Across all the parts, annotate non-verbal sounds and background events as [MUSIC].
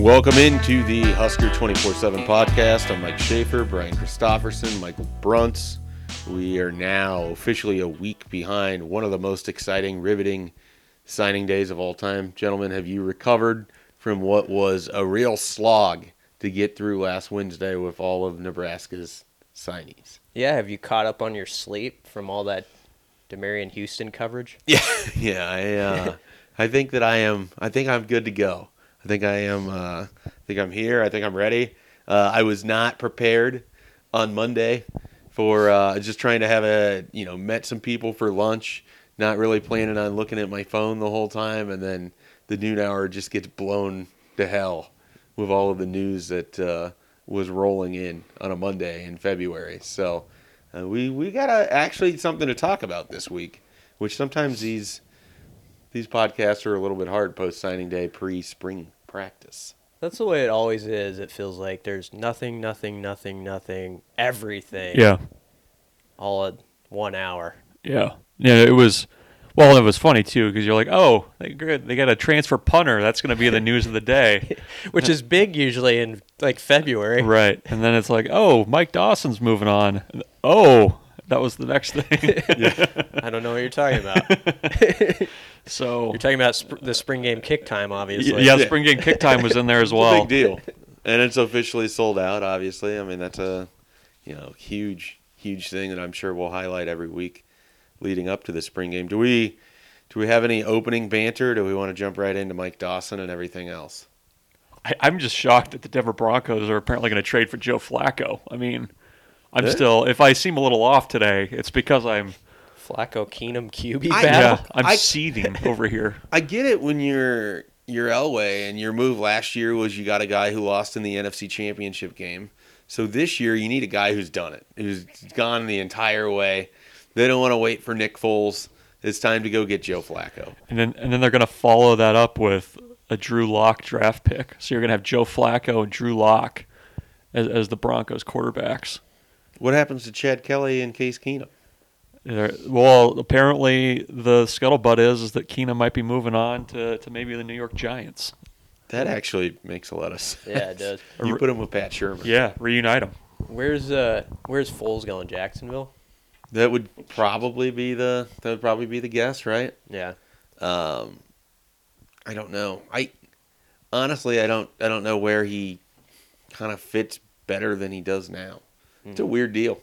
Welcome into the Husker 24 7 podcast. I'm Mike Schaefer, Brian Christopherson, Michael Bruntz. We are now officially a week behind one of the most exciting, riveting signing days of all time. Gentlemen, have you recovered from what was a real slog to get through last Wednesday with all of Nebraska's signees? Yeah, have you caught up on your sleep from all that Demarion Houston coverage? [LAUGHS] Yeah, yeah. I uh, [LAUGHS] I think that I am. I think I'm good to go. I think I am. Uh, I think I'm here. I think I'm ready. Uh, I was not prepared on Monday for uh, just trying to have a you know met some people for lunch. Not really planning on looking at my phone the whole time, and then the noon hour just gets blown to hell with all of the news that uh, was rolling in on a Monday in February. So uh, we we got actually something to talk about this week, which sometimes these these podcasts are a little bit hard post signing day, pre spring practice. That's the way it always is. It feels like there's nothing, nothing, nothing, nothing, everything. Yeah, All at one hour. yeah, yeah. It was. Well, it was funny too because you're like, oh, they good. They got a transfer punter. That's going to be the news of the day, [LAUGHS] Which is big usually in like February. right? And then it's like, oh, Mike Dawson's moving on. And, oh, that was the next thing. [LAUGHS] I don't know what you're talking about. [LAUGHS] so You're talking about sp- the spring game kick time, obviously. yeah, spring game kick time was in there as [LAUGHS] It's a well. big deal, and it's officially sold out. Obviously, I mean that's a you know huge huge thing that I'm sure we'll highlight every week leading up to the spring game. Do we do we have any opening banter? Do we want to jump right into Mike Dawson and everything else? I, I'm just shocked that the Denver Broncos are apparently going to trade for Joe Flacco. I mean, I'm Yeah. still. If I seem a little off today, it's because I'm. Flacco Keenum QB I- battle. Yeah, I'm I- seething over here. [LAUGHS] I get it when you're you're Elway and your move last year was you got a guy who lost in the NFC Championship game. So this year you need a guy who's done it, who's gone the entire way. They don't want to wait for Nick Foles. It's time to go get Joe Flacco. And then and then they're going to follow that up with a Drew Lock draft pick. So you're going to have Joe Flacco and Drew Lock as, as the Broncos quarterbacks. What happens to Chad Kelly and Case Keenum? They're- well, apparently the scuttlebutt is, is that Keenum might be moving on to, to maybe the New York Giants. That actually makes a lot of sense. Yeah, it does. [LAUGHS] You put him with Pat Shurmur. Yeah, reunite them. Where's uh where's Foles going? Jacksonville? That would probably be the that would probably be the guess, right? Yeah. Um, I don't know. I honestly I don't I don't know where he kind of fits better than he does now. It's a weird deal.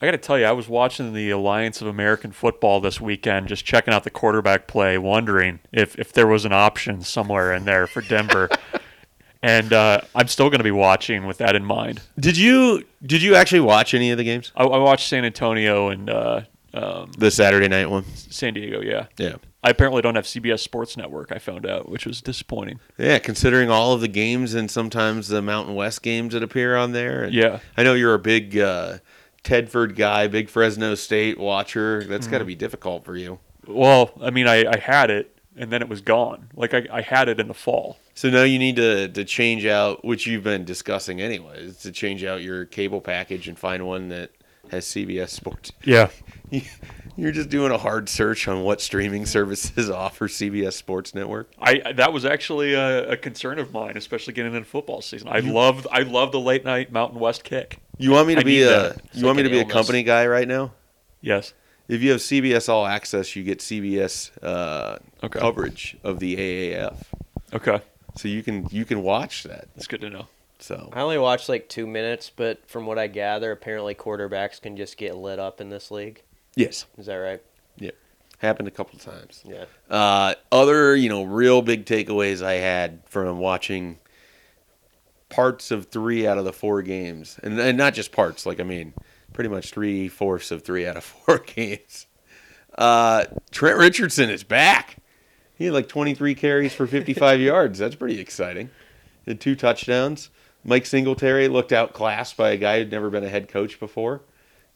I got to tell you, I was watching the Alliance of American Football this weekend, just checking out the quarterback play, wondering if, if there was an option somewhere in there for Denver. [LAUGHS] and uh, I'm still going to be watching with that in mind. Did you did you actually watch any of the games? I, I watched San Antonio and uh, um, The Saturday night one. San Diego, yeah. Yeah. I apparently don't have CBS Sports Network, I found out, which was disappointing. Yeah, considering all of the games and sometimes the Mountain West games that appear on there. Yeah. I know you're a big uh, Tedford guy, big Fresno State watcher. That's got to mm. be difficult for you. Well, I mean, I, I had it, and then it was gone. Like, I, I had it in the fall. So now you need to, to change out, which you've been discussing anyways, to change out your cable package and find one that has CBS Sports. Yeah. [LAUGHS] You're just doing a hard search on what streaming services [LAUGHS] offer CBS Sports Network. I that was actually a, a concern of mine, especially getting into football season. I love I love the late night Mountain West kick. You want me to I be a that. you want me to be an a company guy right now? Yes. If you have CBS All Access, you get CBS uh, Okay. coverage of the AAF, Okay. so you can you can watch that. That's good to know. So I only watched like two minutes, but from what I gather, apparently quarterbacks can just get lit up in this league. Yes, Is that right? yeah, happened a couple of times. Yeah. Uh, other, you know, real big takeaways I had from watching parts of three out of the four games, and, and not just parts. Like I mean, pretty much three fourths of three out of four [LAUGHS] games. Uh, Trent Richardson is back. He had like 23 carries for 55 [LAUGHS] yards. That's pretty exciting. He Had two touchdowns. Mike Singletary looked outclassed by a guy who'd never been a head coach before.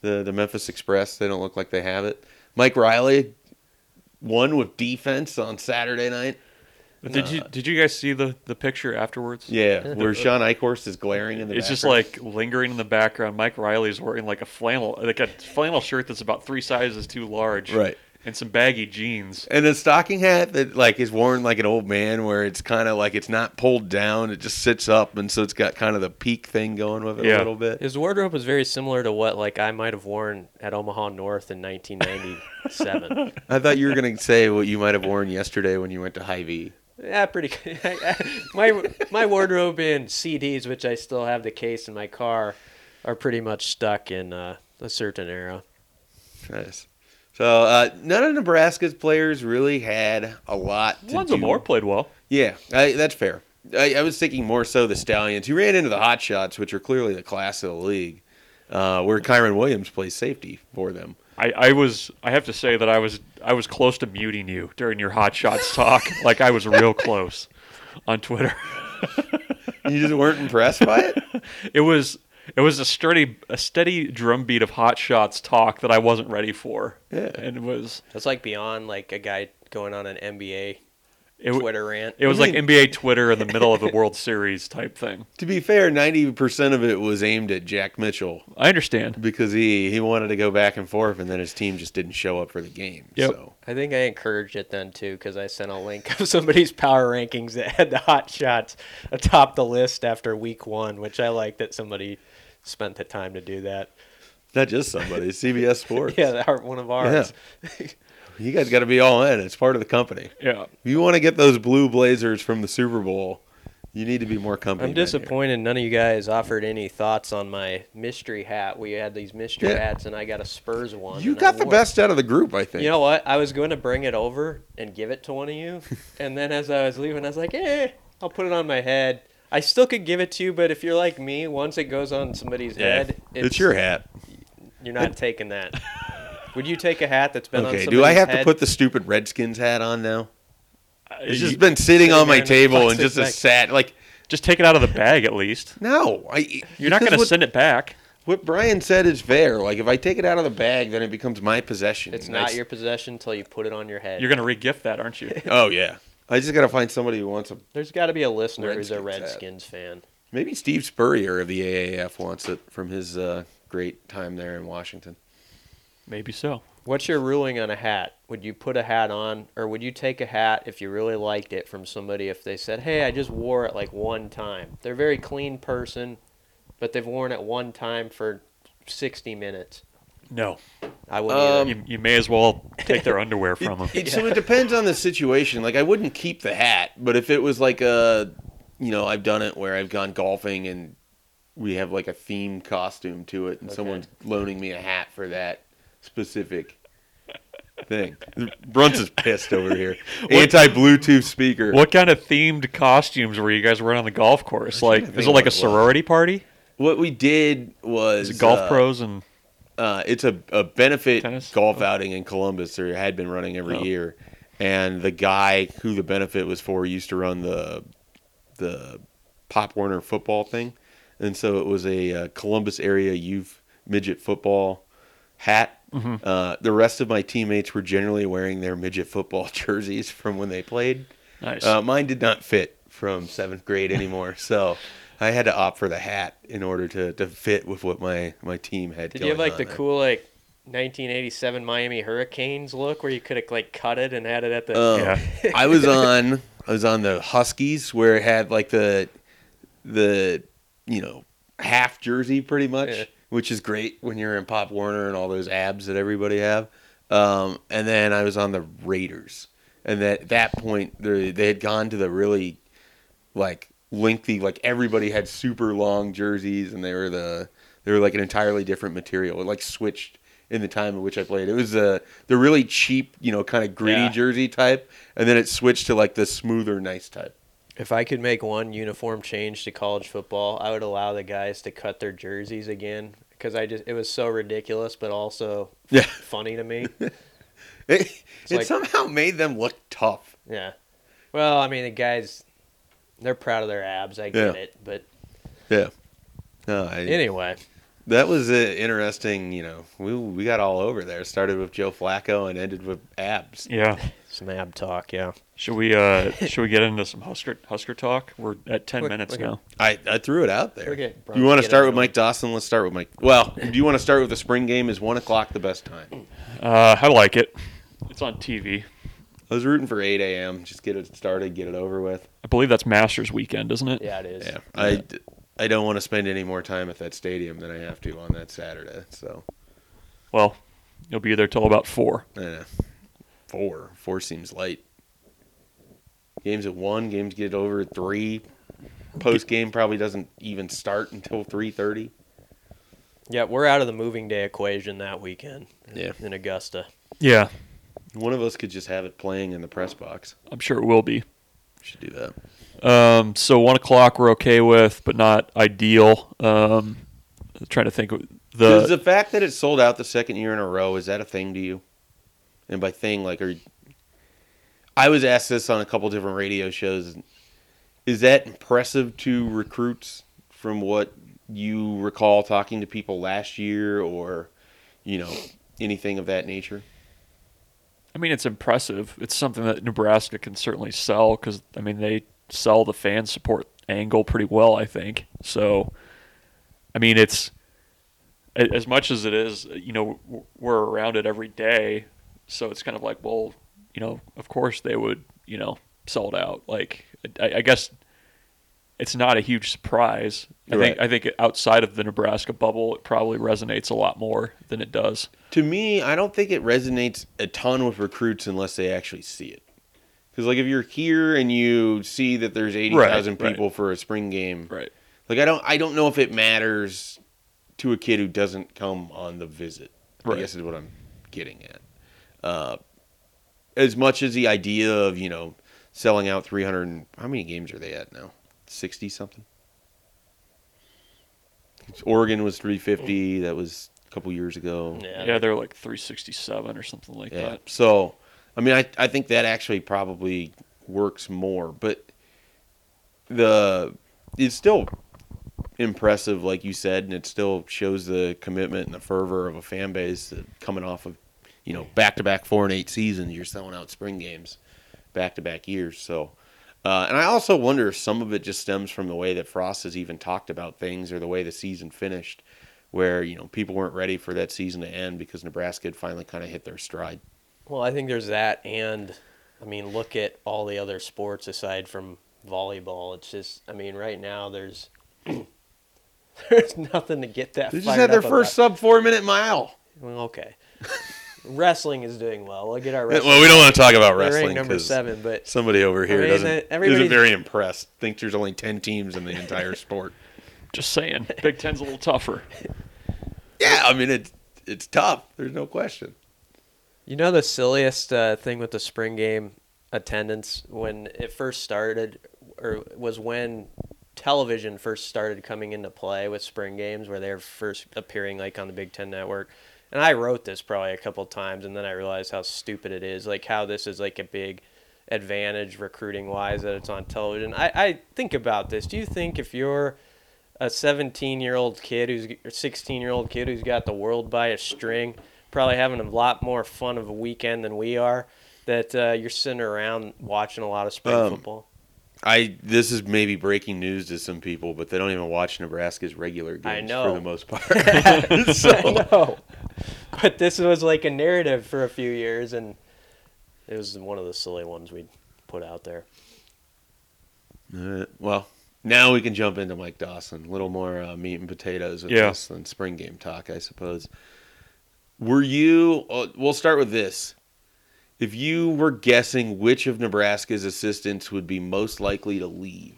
The the Memphis Express, they don't look like they have it. Mike Riley won with defense on Saturday night. Did you uh, did you guys see the, the picture afterwards? Yeah, where Sean Eichhorst is glaring in the It's just like lingering in the background. Mike Riley is wearing like a flannel like a flannel shirt that's about three sizes too large. right. And some baggy jeans. And a stocking hat that like is worn like an old man, where it's kind of like it's not pulled down; it just sits up, and so it's got kind of the peak thing going with it a little bit. His wardrobe was very similar to what like I might have worn at Omaha North in 1997. [LAUGHS] I thought you were gonna say what you might have worn yesterday when you went to Hy-Vee. yeah, pretty. [LAUGHS] my my wardrobe and CDs, which I still have the case in my car, are pretty much stuck in uh, a certain era. Nice. So uh, none of Nebraska's players really had a lot to Lonzo do. Moore played well. Yeah, I, that's fair. I, I was thinking more so the Stallions, who ran into the Hot Shots, which are clearly the class of the league, uh, where Kieron Williams plays safety for them. I, I was I have to say that I was I was close to muting you during your hot shots talk. [LAUGHS] like I was real close on Twitter. [LAUGHS] You just weren't impressed by it? [LAUGHS] It was it was a steady a steady drumbeat of hot shots talk that I wasn't ready for. Yeah. And it was That's like beyond like a guy going on an NBA it, Twitter rant. it was I like NBA Twitter in the middle of the World Series type thing. [LAUGHS] To be fair, 90% of it was aimed at Jack Mitchell I understand. because he, he wanted to go back and forth, and then his team just didn't show up for the game. Yep. So I think I encouraged it then too because I sent a link of somebody's power rankings that had the hot shots atop the list after week one, which I like that somebody spent the time to do that. not just somebody, [LAUGHS] CBS Sports. Yeah, are one of ours. You guys got to be all in. It's part of the company. Yeah. If you want to get those blue blazers from the Super Bowl, you need to be more company. I'm disappointed none of you guys offered any thoughts on my mystery hat. We had these mystery Yeah. hats, and I got a Spurs one. You got the best out of the group, I think. You know what? I was going to bring it over and give it to one of you, [LAUGHS] and then as I was leaving, I was like, "Eh, I'll put it on my head." I still could give it to you, but if you're like me, once it goes on somebody's Yeah. head, it's, your hat. You're not taking that. [LAUGHS] Would you take a hat that's been on Okay, somebody's do I have to put the stupid Redskins hat on now? Uh, it's just been sitting on my there in the table and just a bag. sat like just take it out of the bag at least. no. I You're not going to send it back. What Brian said is fair. Like if I take it out of the bag, then it becomes my possession. It's And I not s- your possession until you put it on your head. You're going to regift that, aren't you? Oh yeah. I just gotta find somebody who wants a. There's got to be a listener who's a Redskins hat. Redskins fan. Maybe Steve Spurrier of the AAF wants it from his uh, great time there in Washington. Maybe so. What's your ruling on a hat? Would you put a hat on, or would you take a hat if you really liked it from somebody if they said, "Hey, I just wore it like one time." They're a very clean person, but they've worn it one time for 60 minutes. No. I wouldn't. Um, either. You, you may as well take their underwear from [LAUGHS] them. It, So it depends on the situation. Like I wouldn't keep the hat, but if it was like a, you know, I've done it where I've gone golfing and we have like a themed costume to it, and Okay. someone's loaning me a hat for that specific thing. Brunson's pissed over here. [LAUGHS] Anti Bluetooth speaker. What kind of themed costumes were you guys wearing on the golf course? Like, to is think it like what a it was. sorority party? What we did was Is it golf uh, pros and Uh, it's a, a benefit Tennis? golf outing in Columbus, or had been running every Oh. year. And the guy who the benefit was for used to run the the Pop Warner football thing, and so it was a uh, Columbus area youth midget football hat. Mm-hmm. Uh, the rest of my teammates were generally wearing their midget football [LAUGHS] jerseys from when they played. nice? Uh, mine did not fit from seventh grade anymore, so I had to opt for the hat in order to, to fit with what my, my team had. Did you have like the there. cool like 1987 Miami Hurricanes look where you could have like cut it and had it at the? Um, Yeah. [LAUGHS] I was on I was on the Huskies where it had like the the you know half jersey pretty much, Yeah. which is great when you're in Pop Warner and all those abs that everybody have. Um, and then I was on the Raiders, and at that point they they had gone to the really like lengthy like everybody had super long jerseys and they were the they were like an entirely different material. It like switched in the time in which I played. It was uh, the really cheap, you know, kind of gritty Yeah. jersey type, and then it switched to like the smoother, nice type. If I could make one uniform change to college football, I would allow the guys to cut their jerseys again because I just it was so ridiculous, but also Yeah. [LAUGHS] funny to me. [LAUGHS] It, it like- somehow made them look tough. Yeah. Well, I mean the guys, they're proud of their abs. I get Yeah. it, but Yeah. No, I, anyway, that was uh, interesting. You know, we we got all over there. Started with Joe Flacco and ended with abs. yeah. some ab talk. Yeah. Should we uh [LAUGHS] should we get into some Husker Husker talk? We're at ten Look- min's look at- now. I, I threw it out there. Okay, you want to start with. Mike Dawson? Let's start with Mike. Well, do you want to start with the spring game? Is one o'clock the best time? Uh, I like it. It's on TV. I was rooting for 8 a.m. Just get it started, get it over with. I believe that's Masters weekend, isn't it? Yeah, it is. Yeah, I, I don't want to spend any more time at that stadium than I have to on that Saturday. So, Well, you'll be there till about four. eh, four, four seems late. Games at one, games get over at three. Post game probably doesn't even start until 3:30. Yeah, we're out of the moving day equation that weekend. Yeah. In Augusta. Yeah, One of us could just have it playing in the press box. I'm sure it will be. Should do that. Um, so one o'clock we're okay with, but not ideal. Um, trying to think of Does the the fact that it sold out the second year in a row is that a thing to you? And by thing, like, are you- I was asked this on a couple different radio shows. Is that impressive to recruits from what you recall talking to people last year, or you know anything of that nature? I mean, it's impressive. It's something that Nebraska can certainly sell because I mean they sell the fan support angle pretty well. I think so. I mean, it's as much as it is. You know, we're around it every day, so it's kind of like, well, you know, of course they would, you know, sell it out. Like, I, I guess it's not a huge surprise. I think Right. I think outside of the Nebraska bubble, it probably resonates a lot more than it does. To me, I don't think it resonates a ton with recruits unless they actually see it. Because like if you're here and you see that there's eighty thousand right. people for a spring game, Right. Like I don't I don't know if it matters to a kid who doesn't come on the visit. I guess is what I'm getting at. Uh, as much as the idea of you know selling out 300. and- How many games are they at now? 60 something. Oregon was 350. Hmm. That was a couple years ago. Yeah. Yeah, they're like 367 or something like Yeah. that. So, I mean, I I think that actually probably works more, but the it's still impressive, like you said, and it still shows the commitment and the fervor of a fan base that coming off of you know back to back four and eight seasons. You're selling out spring games back to back years. So. Uh, and I also wonder if some of it just stems from the way that Frost has even talked about things or the way the season finished, where you know people weren't ready for that season to end because Nebraska had finally kind of hit their stride. Well, I think there's that, and I mean, look at all the other sports aside from volleyball. It's just, I mean, right now there's [CLEARS THROAT] there's nothing to get that. They just had their first about. sub four minute mile. Well, okay. Wrestling is doing well. Look at our wrestling. Well, we don't want to talk about wrestling Number seven, but somebody over here mean, doesn't that- isn't everybody's- very impressed. Thinks there's only ten teams in the entire sport. Just saying, Big Ten's a little tougher. [LAUGHS] Yeah, I mean it's it's tough. There's no question. You know the silliest uh, thing with the spring game attendance when it first started, or was when television first started coming into play with spring games, where they're first appearing like on the Big Ten Network. And I wrote this probably a couple times, and then I realized how stupid it is. Like how this is like a big advantage recruiting wise that it's on television. I, I think about this. Do you think if you're a 17 year old kid who's or 16 year old kid who's got the world by a string, probably having a lot more fun of a weekend than we are. That uh, you're sitting around watching a lot of spring Um, football. I this is maybe breaking news to some people, but they don't even watch Nebraska's regular games for the most [LAUGHS] part. [LAUGHS] I so, know, [LAUGHS] but this was like a narrative for a few years, and it was one of the silly ones we put out there. uh, well, now we can jump into Mike Dawson. A little more uh, meat and potatoes with Yeah. this than spring game talk, I suppose. Were you? Uh, we'll start with this. If you were guessing which of Nebraska's assistants would be most likely to leave,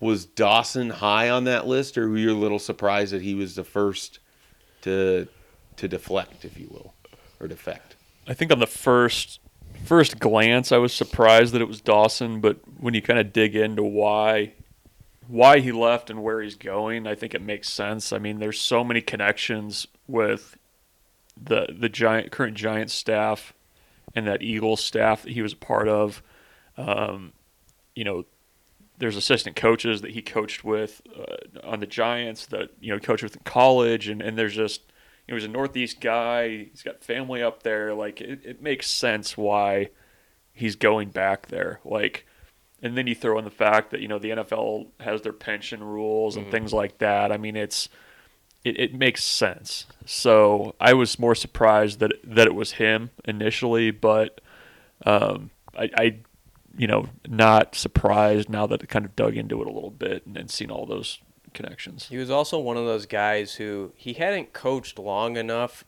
was Dawson high on that list, or were you a little surprised that he was the first to to deflect, if you will, or defect? I think on the first first glance, I was surprised that it was Dawson, but when you kind of dig into why why he left and where he's going, I think it makes sense. I mean, there's so many connections with the the giant current giant staff and that Eagles staff that he was a part of. Um, you know, there's assistant coaches that he coached with uh, on the Giants that you know coached with in college, and and there's just you know he's a Northeast guy. He's got family up there. Like it, it makes sense why he's going back there. Like, and then you throw in the fact that you know the NFL has their pension rules and things like that. I mean, it's it, it makes sense. So I was more surprised that that it was him initially, but um, I, I, you know, not surprised now that I kind of dug into it a little bit and, and seen all those connections. He was also one of those guys who he hadn't coached long enough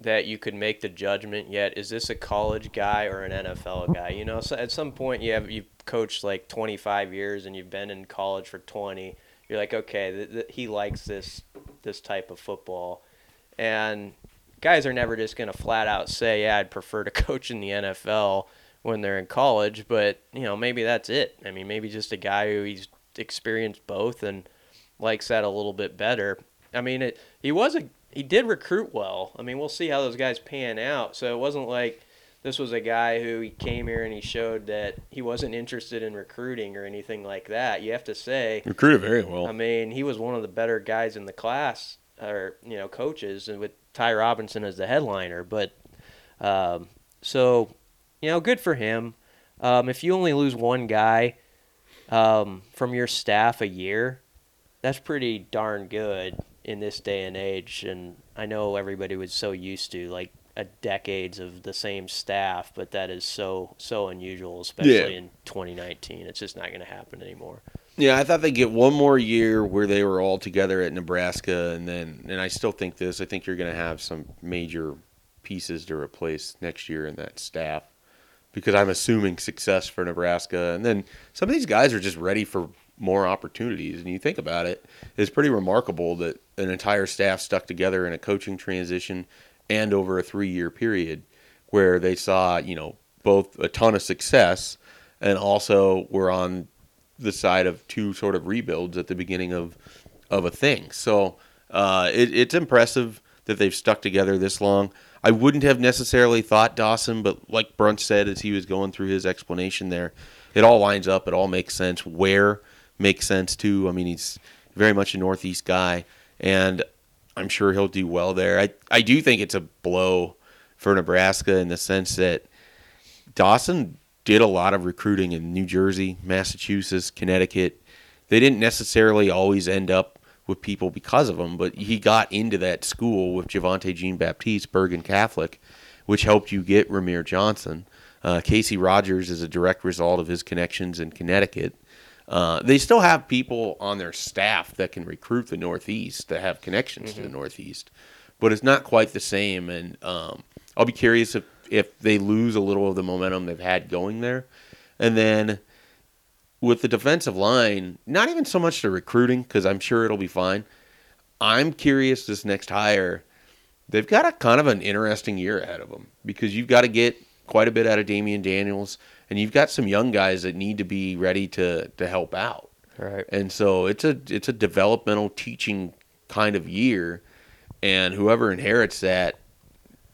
that you could make the judgment yet. Is this a college guy or an NFL guy? You know, so at some point you have you've coached like 25 years and you've been in college for 20. You're like, okay, th- th- he likes this this type of football, and guys are never just gonna flat out say, yeah, I'd prefer to [LAUGHS] coach in the NFL when they're in college. But you know, maybe that's it. I mean, maybe just a guy who he's experienced both and likes that a little bit better. I mean, it, he was a he did recruit well. I mean, we'll see how those guys pan out. So it wasn't like this was a guy who he came here and he showed that he wasn't interested in recruiting or anything like that. You have to say, Recruited very well. I mean, he was one of the better guys in the class, or you know, coaches, and with Ty Robinson as the headliner. But um, so, you know, good for him. Um, if you only lose one guy um, from your staff a year, that's pretty darn good in this day and age. And I know everybody was so used to like a decades of the same staff, but that is so so unusual, especially Yeah. in 2019. It's just not going to happen anymore. Yeah, I thought they'd get one more year where they were all together at Nebraska, and then, and I still think this. I think you're going to have some major pieces to replace next year in that staff, because I'm assuming success for Nebraska, and then some of these guys are just ready for more opportunities. And you think about it, it's pretty remarkable that an entire staff stuck together in a coaching transition and over a three-year period, where they saw, you know, both a ton of success and also were on the side of two sort of rebuilds at the beginning of of a thing. So uh, it, it's impressive that they've stuck together this long. I wouldn't have necessarily thought Dawson, but like Bruntz said as he was going through his explanation there, it all lines up. It all makes sense. Where makes sense too. I mean, he's very much a Northeast guy, and I'm sure he'll do well there. I I do think it's a blow for Nebraska in the sense that Dawson did a lot of recruiting in New Jersey, Massachusetts, Connecticut. They didn't necessarily always end up with people because of him, but he got into that school with Javontae Jean Baptiste, Bergen Catholic, which helped you get Ramir Johnson. Uh, Casey Rogers is a direct result of his connections in Connecticut. Uh, they still have people on their staff that can recruit the Northeast that have connections to the Northeast, but it's not quite the same. And um, I'll be curious if if they lose a little of the momentum they've had going there, and then with the defensive line, not even so much the recruiting because I'm sure it'll be fine. I'm curious this next hire. They've got a kind of an interesting year ahead of them because you've got to get quite a bit out of Damion Daniels, and you've got some young guys that need to be ready to to help out. Right. And so it's a it's a developmental teaching kind of year, and whoever inherits that,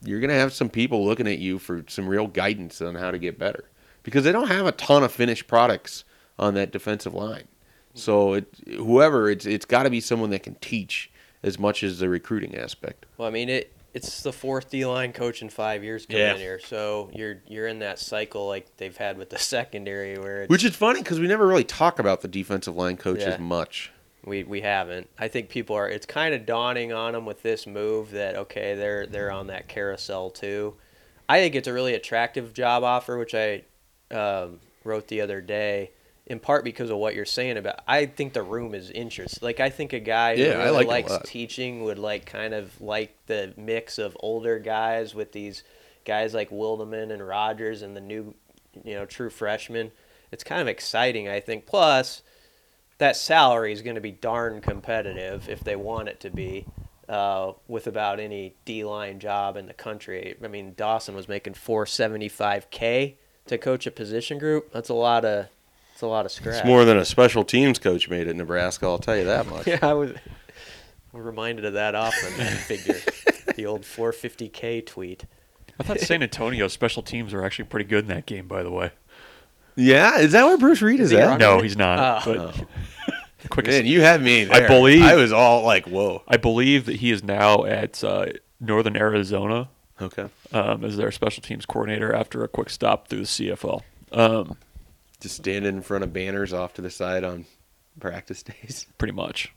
you're gonna have some people looking at you for some real guidance on how to get better because they don't have a ton of finished products on that defensive line. So it whoever it's it's got to be someone that can teach as much as the recruiting aspect. Well, I mean it. It's the fourth D line coach in five years coming Yeah. in here, so you're you're in that cycle like they've had with the [LAUGHS] secondary, where Which is funny because we never really talk about the defensive line coach Yeah. as much. we we haven't. I think people are. It's kind of dawning on them with this move that okay, they're they're on that carousel too. I think it's a really attractive job offer, which I um, wrote the other day. In part because of what you're saying about, I think the room is interest. Like I think a guy who Yeah, really like likes teaching would like kind of like the mix of older guys with these guys like Wildeman and Rogers and the new, you know, true freshmen. It's kind of exciting, I think. Plus, that salary is going to be darn competitive if they want it to be uh, with about any D line job in the country. I mean, Dawson was making 475k to coach a position group. That's a lot of that's a lot of scratch. It's more than a special teams coach made at Nebraska. I'll tell you that much. [LAUGHS] yeah, I was I'm reminded of that often. That figure, the old 450k tweet. I thought San Antonio special teams were actually pretty good in that game, by the way. Yeah, is that where Bruce Read is, he at? No, he's not. Oh. but [LAUGHS] quick Man, you had me. I believe- I was all like, "Whoa." I believe that he is now at uh, Northern Arizona Okay. um, as their special teams coordinator after a quick stop through the CFL. Um, Just standing in front of banners off to the side on practice [LAUGHS] days. pretty much.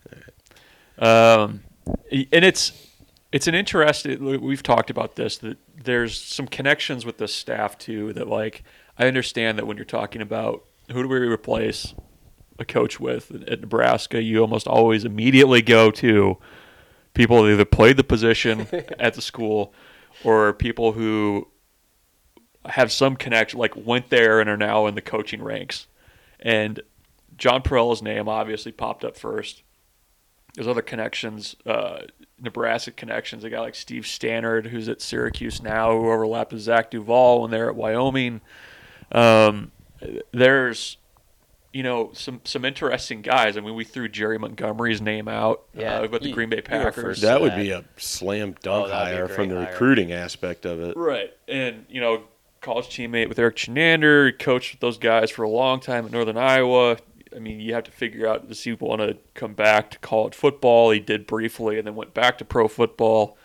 Um, and it's it's an interesting. We've talked about this that there's some connections with the staff too. That like I understand that when you're talking about who do we replace a coach with at Nebraska, you almost always immediately go to people that either played the position [LAUGHS] at the school or people who have some connection, like went there and are now in the coaching ranks. And John Parrella's name obviously popped up first. There's other connections, uh, Nebraska connections. A guy like Steve Stanard, who's at Syracuse now, who overlapped with Zach Duval when they're at Wyoming. Um, there's, you know, some some interesting guys. I mean, we threw Jerry Montgomery's name out Yeah, uh, with the you- Green Bay Packers. referred That would that. be a slam dunk Oh, that'd be a hire from the hire. recruiting aspect of it. Right. And, you know, college teammate with Erik Chinander, he coached with those guys for a long time at Northern Iowa. I mean, you have to figure out does he want to come back to college football? He did briefly and then went back to pro football.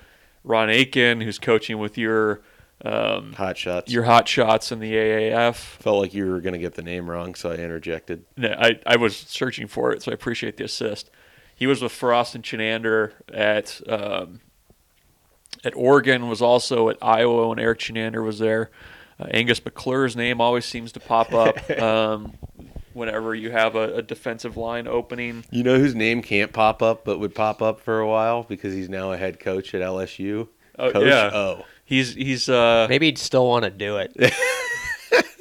Ron Aiken, who's coaching with your um, Hot shots. your hot shots in the AAF. Felt like you were going to get the name wrong, so I interjected. No, I, I was searching for it, so I appreciate the assist. He was with Frost and Chinander at um, at Oregon, was also at Iowa when Erik Chinander was there. Uh, Angus McClure's name always seems to pop up [LAUGHS] um, whenever you have a, a defensive line opening. You know whose name can't pop up, but would pop up for a while because he's now a head coach at LSU. Oh, coach yeah. O. He's he's uh, Maybe he'd still want to do it. [LAUGHS]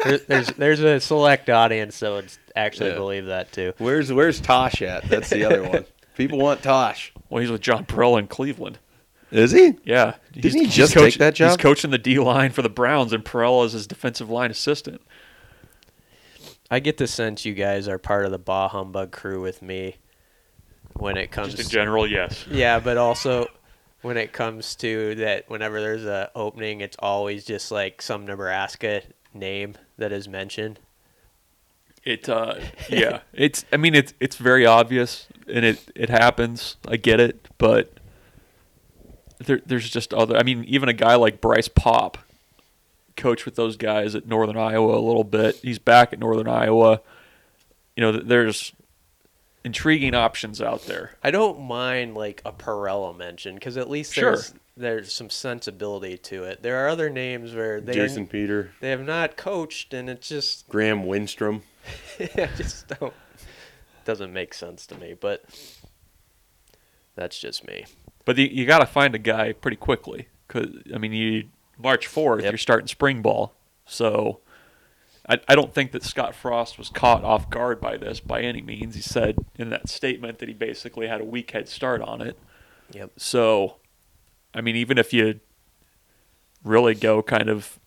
there, there's there's a select audience that would actually Yeah. believe that too. Where's Where's Tosh at? That's the other one. [LAUGHS] People want Tosh. well, he's with John Parrella in Cleveland. Is he? Yeah, Didn't he just take that job? He's coaching the D line for the Browns, and Parrella is his defensive line assistant. I get the sense you guys are part of the Bah Humbug crew with me when it comes. Just in general, yes. yeah, but also when it comes to that, whenever there's a opening, it's always just like some Nebraska name that is mentioned. It uh yeah. [LAUGHS] It's I mean it's it's very obvious and it it happens. I get it, but there there's just other I mean even a guy like Bryce Paup coached with those guys at Northern Iowa a little bit. He's back at Northern Iowa. You know, there's intriguing options out there. I don't mind like a Parrella mention because at least Sure. there's there's some sensibility to it. There are other names where they Jason Peter, they have not coached, and it's just [LAUGHS] Grant Wistrom. I just don't doesn't make sense to me. But that's just me. But the, you got to find a guy pretty quickly cuz I mean you March 4th Yep. you're starting spring ball. So I, I don't think that Scott Frost was caught off guard by this by any means. He said in that statement that he basically had a week head start on it. Yep. So, I mean, even if you really go kind of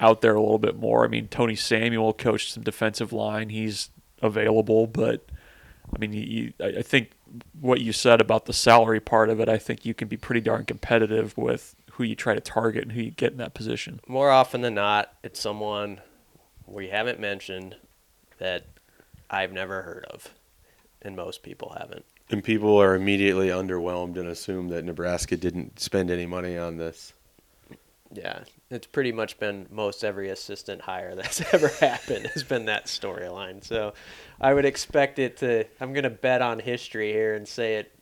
out there a little bit more, I mean, Tony Samuel coached some defensive line. He's available, but I mean, you, I think what you said about the salary part of it, I think you can be pretty darn competitive with who you try to target and who you get in that position. More often than not, it's someone we haven't mentioned that I've never heard of, and most people haven't. And people are immediately underwhelmed and assume that Nebraska didn't spend any money on this. Yeah, it's pretty much been most every assistant hire that's [LAUGHS] ever happened has been that storyline. So I would expect it to. I'm going to bet on history here and say it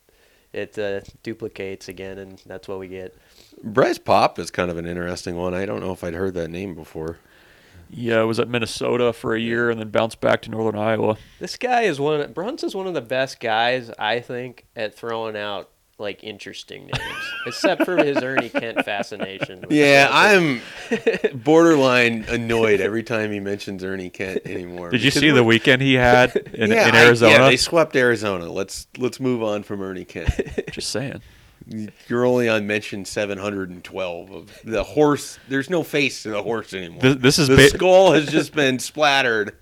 it uh, duplicates again, and that's what we get. Bryce Paup is kind of an interesting one. I don't know if I'd heard that name before. Yeah, I was at Minnesota for a year and then bounced back to Northern Iowa. This guy is one. Of, Bruntz is one of the best guys I think at throwing out like interesting names, except for his Ernie Kent fascination. Yeah, I'm [LAUGHS] borderline annoyed every time he mentions Ernie Kent anymore. Did you see the weekend he had [LAUGHS] in, yeah, in I- Arizona? yeah, they swept Arizona. Let's let's move on from Ernie Kent. [LAUGHS] Just saying. You're only on mention 712 of the horse. There's no face to the horse anymore. This, this is the ba- skull has just been splattered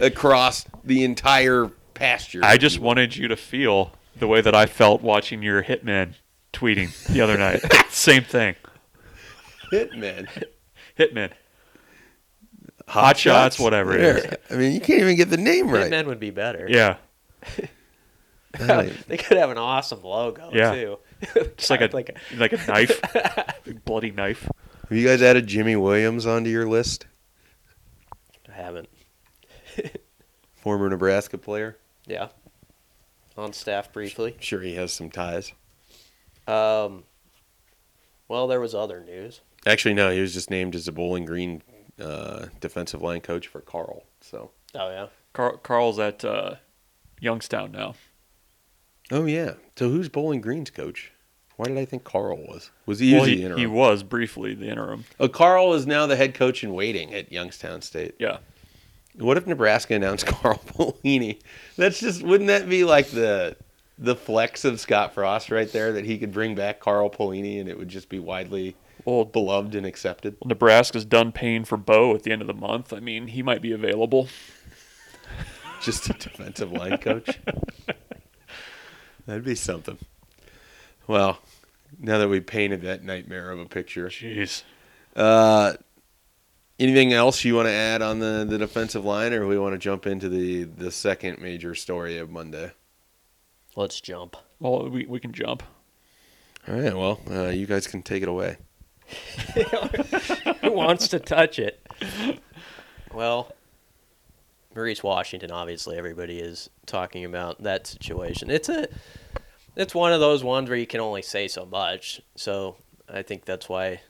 across the entire pasture. I just wanted you to feel the way that I felt watching your hitman tweeting the other night. [LAUGHS] Same thing. Hitman. Hitman. Hot shots, whatever it is. I mean, you can't even get the name right. Hitman would be better. Yeah. [LAUGHS] they could have an awesome logo Yeah. too. Just like [LAUGHS] a like a, like a knife. Big bloody knife. Have you guys added Jimmy Williams onto your list? I haven't. Former Nebraska player. Yeah. On staff briefly. Sure, he has some ties. Um, well, there was other news. Actually, no, he was just named as the Bowling Green uh, defensive line coach for Carl. So. Oh yeah. Carl, Carl's at uh, Youngstown now. Oh yeah. So who's Bowling Green's coach? Why did I think Carl was? Was he Well, usually he, interim? he was briefly the interim. Oh, Carl is now the head coach in waiting at Youngstown State. Yeah. What if Nebraska announced [LAUGHS] Carl Pelini? That's just wouldn't that be like the the flex of Scott Frost right there that he could bring back Carl Pelini and it would just be widely Well, beloved and accepted. Nebraska's done paying for Bo at the end of the month. I mean, he might be available. [LAUGHS] Just a defensive line coach. That'd be something. Well, now that we painted that nightmare of a picture, Jeez. uh, anything else you want to add on the, the defensive line, or we want to jump into the the second major story of Monday? Let's jump. Well, we, we can jump. All right. Well, uh, you guys can take it away. Who wants to touch it? Well, Maurice Washington. Obviously, everybody is talking about that situation. It's a, it's one of those ones where you can only say so much. So I think that's why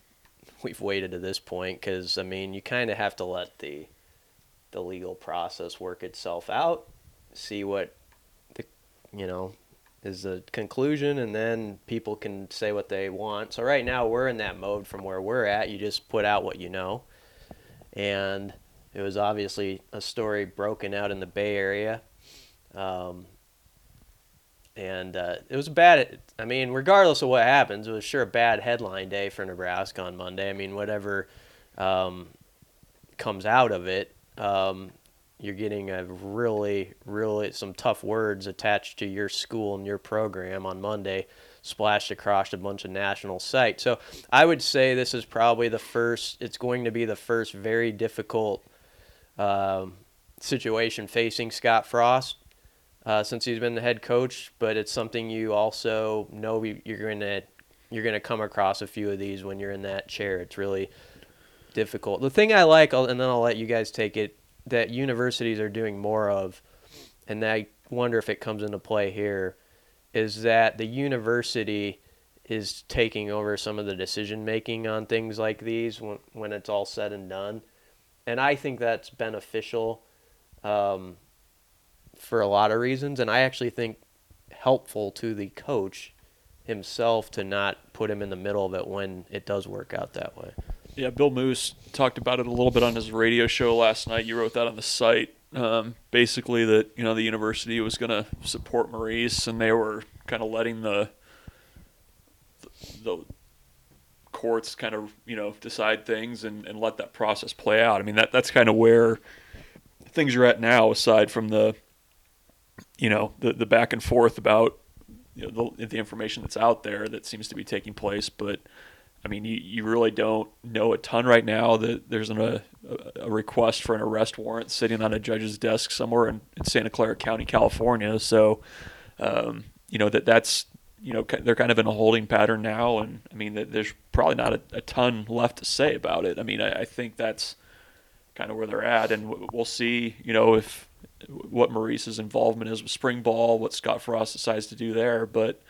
we've waited to this point. Because I mean, you kind of have to let the, the legal process work itself out, see what, the, you know, is the conclusion, and then people can say what they want. So right now we're in that mode from where we're at. You just put out what you know, and it was obviously a story broken out in the Bay Area, um, and uh, it was bad. I mean, regardless of what happens, it was sure a bad headline day for Nebraska on Monday. I mean, whatever um, comes out of it. Um, you're getting a really, really some tough words attached to your school and your program on Monday, splashed across a bunch of national sites. So I would say this is probably the first. It's going to be the first very difficult um, situation facing Scott Frost uh, since he's been the head coach. But it's something you also know you- you're going to you're going to come across a few of these when you're in that chair. It's really difficult. The thing I like, and then I'll let you guys take it, that universities are doing more of, and I wonder if it comes into play here, is that the university is taking over some of the decision making on things like these when, when it's all said and done. And I think that's beneficial um, for a lot of reasons. And I actually think helpful to the coach himself to not put him in the middle of it when it does work out that way. Yeah, Bill Moos talked about it a little bit on his radio show last night. You wrote that on the site. Um, basically, that you know the university was going to support Maurice, and they were kind of letting the the courts kind of you know decide things and, and let that process play out. I mean that that's kind of where things are at now. Aside from the you know the the back and forth about you know, the, the information that's out there that seems to be taking place, but I mean, you, you really don't know a ton right now. That there's an, a, a request for an arrest warrant sitting on a judge's desk somewhere in, in Santa Clara County, California. So, um, you know that that's you know they're kind of in a holding pattern now, and I mean there's probably not a, a ton left to say about it. I mean, I, I think that's kind of where they're at, and we'll see. You know if what Maurice's involvement is with spring ball, what Scott Frost decides to do there, but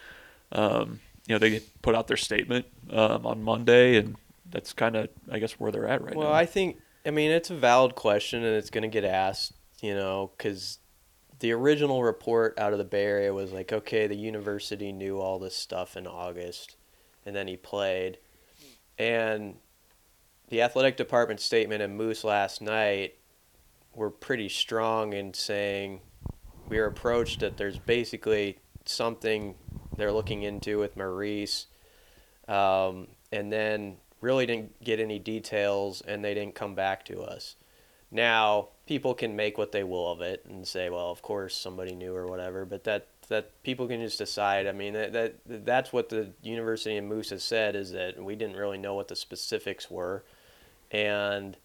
um, you know they put out their statement um, on Monday, and that's kind of I guess where they're at right well, now. Well, I think, I mean, it's a valid question and it's going to get asked, you know, because the original report out of the Bay Area was like, okay, the university knew all this stuff in August, and then he played. And the athletic department statement and Moos last night were pretty strong in saying we were approached that there's basically something they're looking into with Maurice, um, and then really didn't get any details, and they didn't come back to us. Now people can make what they will of it and say, well, of course somebody knew or whatever, but that that people can just decide. I mean, that, that that's what the University of Moos has said is that we didn't really know what the specifics were, and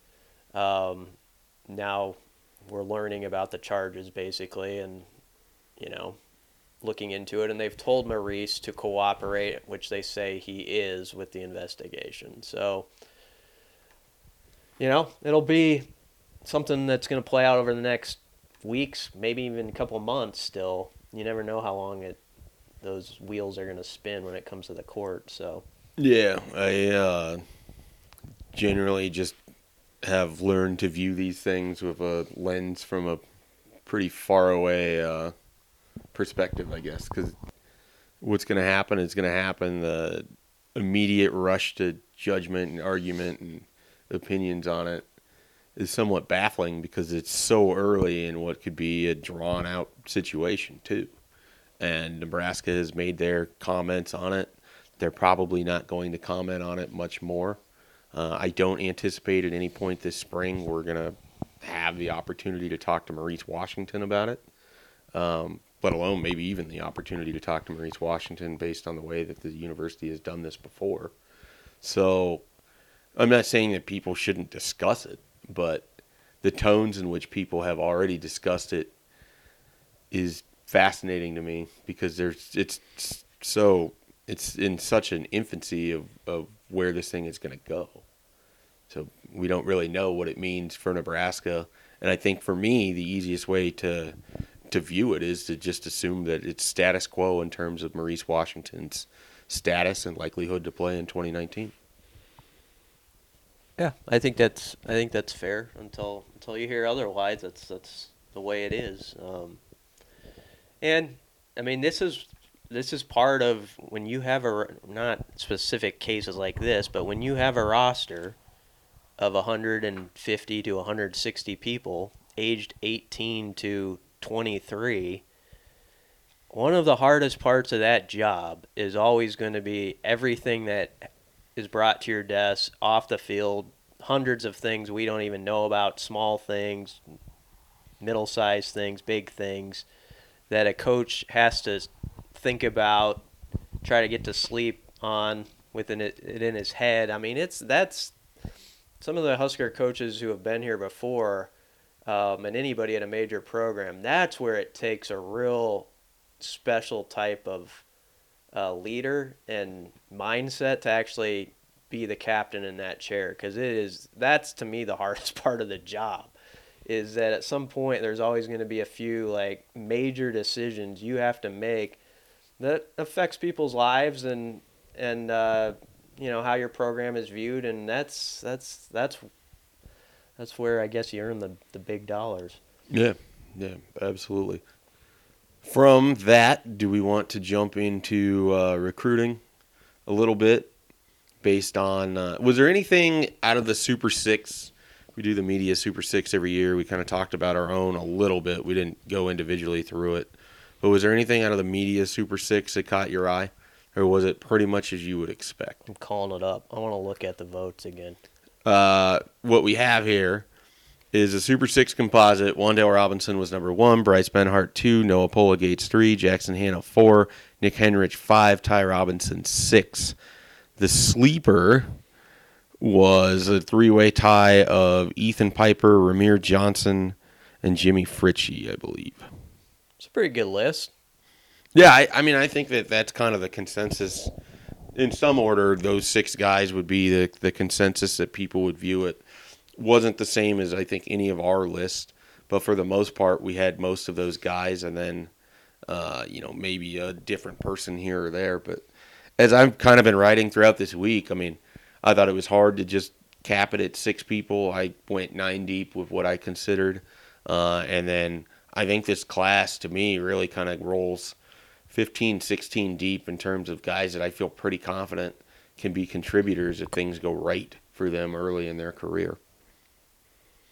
um, now we're learning about the charges basically, and you know, looking into it, and they've told Maurice to cooperate, which they say he is with the investigation. So, you know, it'll be something that's going to play out over the next weeks, maybe even a couple months. Still, you never know how long it those wheels are going to spin when it comes to the court. So Yeah, I uh, generally just have learned to view these things with a lens from a pretty far away uh, perspective, I guess, because what's going to happen is going to happen. The immediate rush to judgment and argument and opinions on it is somewhat baffling because it's so early in what could be a drawn out situation, too. And Nebraska has made their comments on it. They're probably not going to comment on it much more. Uh, I don't anticipate at any point this spring we're going to have the opportunity to talk to Maurice Washington about it, um, let alone maybe even the opportunity to talk to Maurice Washington based on the way that the university has done this before. So I'm not saying that people shouldn't discuss it, but the tones in which people have already discussed it is fascinating to me because there's it's so it's in such an infancy of, of where this thing is going to go. So we don't really know what it means for Nebraska. And I think for me, the easiest way to to view it is to just assume that it's status quo in terms of Maurice Washington's status and likelihood to play in 2019. yeah, I think that's I think that's fair until until you hear otherwise. That's that's the way it is. Um, and I mean, this is this is part of when you have a not specific cases like this, but when you have a roster of 150 to 160 people aged 18 to 23 one of the hardest parts of that job is always going to be everything that is brought to your desk off the field hundreds of things we don't even know about small things middle sized things big things that a coach has to think about try to get to sleep on within it, it in his head. I mean it's that's some of the Husker coaches who have been here before, um, and anybody at a major program, that's where it takes a real special type of uh, leader and mindset to actually be the captain in that chair because it is that's to me the [LAUGHS] hardest part of the job is that at some point there's always going to be a few like major decisions you have to make that affects people's lives and and uh, you know how your program is viewed, and that's that's that's that's where I guess you earn the the big dollars. Yeah, yeah, absolutely. From that, do we want to jump into uh, recruiting a little bit based on? Uh, was there anything out of the Super Six? We do the media Super Six every year. We kind of talked about our own a little bit. We didn't go individually through it. But was there anything out of the media Super Six that caught your eye? Or was it pretty much as you would expect? I'm calling it up. I want to look at the votes again. Uh, what we have here is a Super Six composite. Wan'Dale Robinson was number one, Bryce Benhart two, Noa Pola-Gates three, Jackson Hanna four, Nick Henrich five, Ty Robinson six. The sleeper was a three-way tie of Ethan Piper, Rahmir Johnson, and Jimmy Fritzsche, I believe. It's a pretty good list. Yeah, I, I mean, I think that that's kind of the consensus. In some order, those six guys would be the, the consensus that people would view it. Wasn't the same as I think any of our list, but for the most part, we had most of those guys, and then, uh, you know, maybe a different person here or there. But as I've kind of been writing throughout this week, I mean, I thought it was hard to just cap it at six people. I went nine deep with what I considered, uh, and then I think this class to me really kind of rolls 15, 16 deep in terms of guys that I feel pretty confident can be contributors if things go right for them early in their career.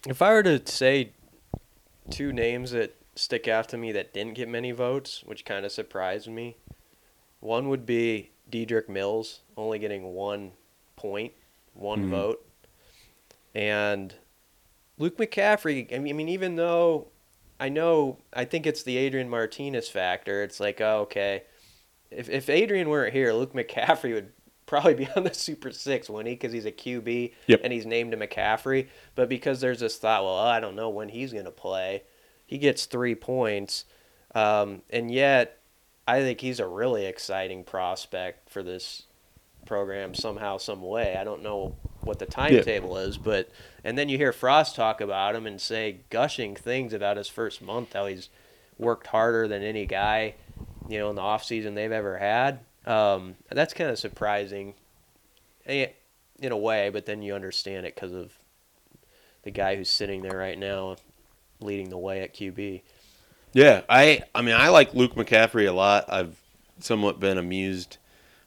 If I were to say two names that stick out to me that didn't get many votes, which kind of surprised me, one would be Dedrick Mills, only getting one point, one Mhm. vote, and Luke McCaffrey. I mean, even though I know, I think it's the Adrian Martinez factor. It's like, oh, okay, if if Adrian weren't here, Luke McCaffrey would probably be [LAUGHS] on the Super Six, wouldn't he? Because he's a QB Yep. and he's named to McCaffrey. But because there's this thought, well, I don't know when he's going to play, he gets three points, um, and yet I think he's a really exciting prospect for this program somehow, some way. I don't know what the timetable is, but and then you hear Frost talk about him and say gushing things about his first month, how he's worked harder than any guy you know, in the off season they've ever had. Um, that's kind of surprising, eh, in a way. But then you understand it because of the guy who's sitting there right now, leading the way at QB. Yeah, I I mean I like Luke McCaffrey a lot. I've somewhat been amused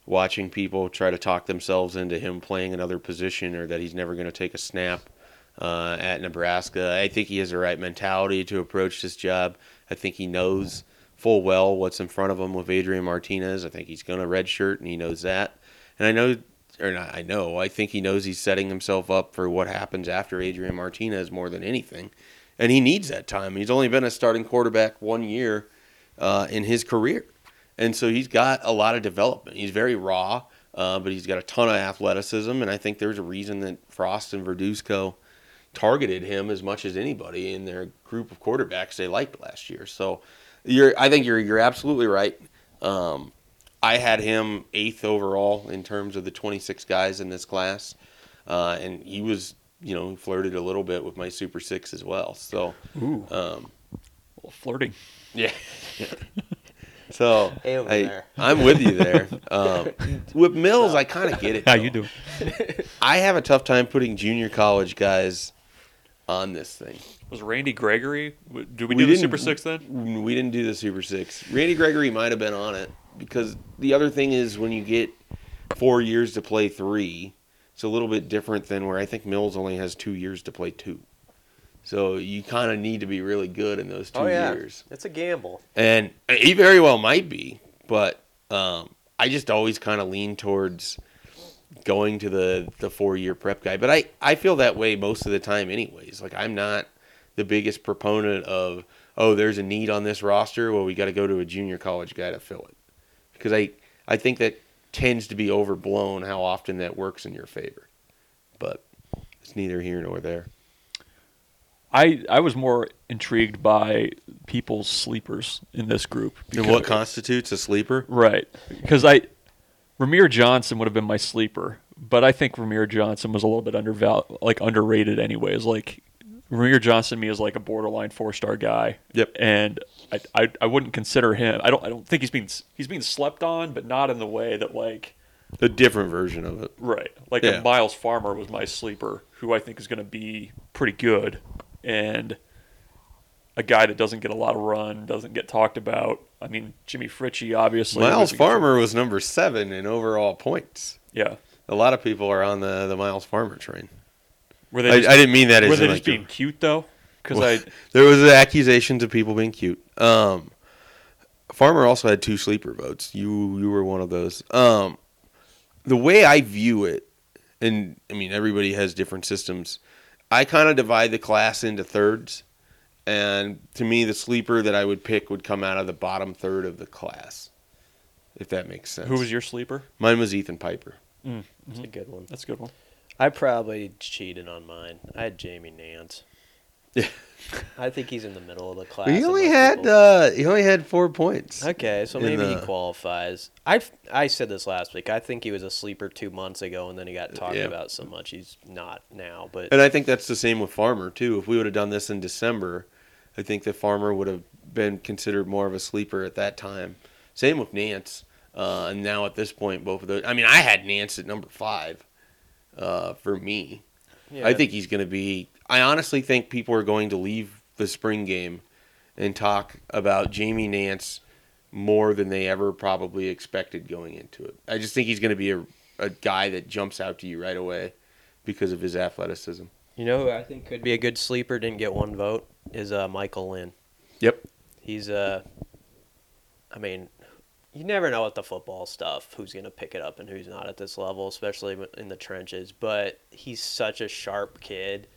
watching people try to talk themselves into him playing another position or that he's never going to take a snap uh, at Nebraska. I think he has the right mentality to approach this job. I think he knows full well what's in front of him with Adrian Martinez. I think he's going to redshirt and he knows that. And I know or not, I know, I think he knows he's setting himself up for what happens after Adrian Martinez more than anything and he needs that time. He's only been a starting quarterback one year uh, in his career, and so he's got a lot of development. He's very raw, uh, but he's got a ton of athleticism, and I think there's a reason that Frost and Verduzco targeted him as much as anybody in their group of quarterbacks they liked last year. So, you're, I think you're you're absolutely right. Um, I had him eighth overall in terms of the 26 guys in this class, uh, and he was you know, flirted a little bit with my Super Six as well. So, Ooh, um, well, flirting. yeah. [LAUGHS] so Hey, I, there. I'm with you there. [LAUGHS] Um, with Mills, I kind of get it. [LAUGHS] How though. you doing? I have a tough time putting junior college guys on this thing. Was Randy Gregory? w- Did we, We do the Super Six then? We didn't do the Super Six. Randy Gregory might have been on it because the other thing is when you get four years to play three, it's a little bit different than where I think Mills only has two years to play two. So you kind of need to be really good in those two oh yeah, years. it's a gamble. And he very well might be, but um, I just always kind of lean towards going to the the four year prep guy. But I I feel that way most of the time, anyways. Like I'm not the biggest proponent of oh, there's a need on this roster. Well, we got to go to a junior college guy to fill it because I I think that tends to be overblown how often that works in your favor. But it's neither here nor there. I I was more intrigued by people's sleepers in this group. And what constitutes a sleeper? Right, because I Rahmir Johnson would have been my sleeper, but I think Rahmir Johnson was a little bit underval like underrated anyways. Like Rahmir Johnson to me is like a borderline four star guy. Yep. And I, I I wouldn't consider him. I don't I don't think he's being he's being slept on, but not in the way that like A different version of it. right like Yeah. a Miles Farmer was my sleeper, who I think is going to be pretty good, and a guy that doesn't get a lot of run, doesn't get talked about. I mean, Jimmy Fritzsche obviously. Miles Farmer was number seven in overall points. Yeah. A lot of people are on the, the Miles Farmer train. Were they I, just, I didn't mean that were they just like, being cute though? Because Well, I [LAUGHS] there was accusations of people being cute. Um, Farmer also had two sleeper votes. You you were one of those. Um, the way I view it, and I mean everybody has different systems. I kind of divide the class into thirds, and to me, the sleeper that I would pick would come out of the bottom third of the class, if that makes sense. who was your sleeper? Mine was Ethan Piper. It's a good one. That's a good one. I probably cheated on mine. I had Jamie Nance. Yeah. [LAUGHS] I think he's in the middle of the class. He only had uh, he only had four points. Okay, so in maybe he qualifies. I I said this last week. I think he was a sleeper two months ago, and then he got talked Yeah. about so much he's not now. But And I think that's the same with Farmer too. If we would have done this in December, I think that Farmer would have been considered more of a sleeper at that time. Same with Nance. Uh, and now at this point, both of those. I mean, I had Nance at number five uh, for me. yeah, I think he's going to be. I honestly think people are going to leave the spring game and talk about Jamie Nance more than they ever probably expected going into it. I just think he's going to be a, a guy that jumps out to you right away because of his athleticism. You know who I think could be a good sleeper. Didn't get one vote. Is uh, Michael Lynn. Yep. He's uh, I mean, you never know with the football stuff who's gonna pick it up and who's not at this level, especially in the trenches. But he's such a sharp kid,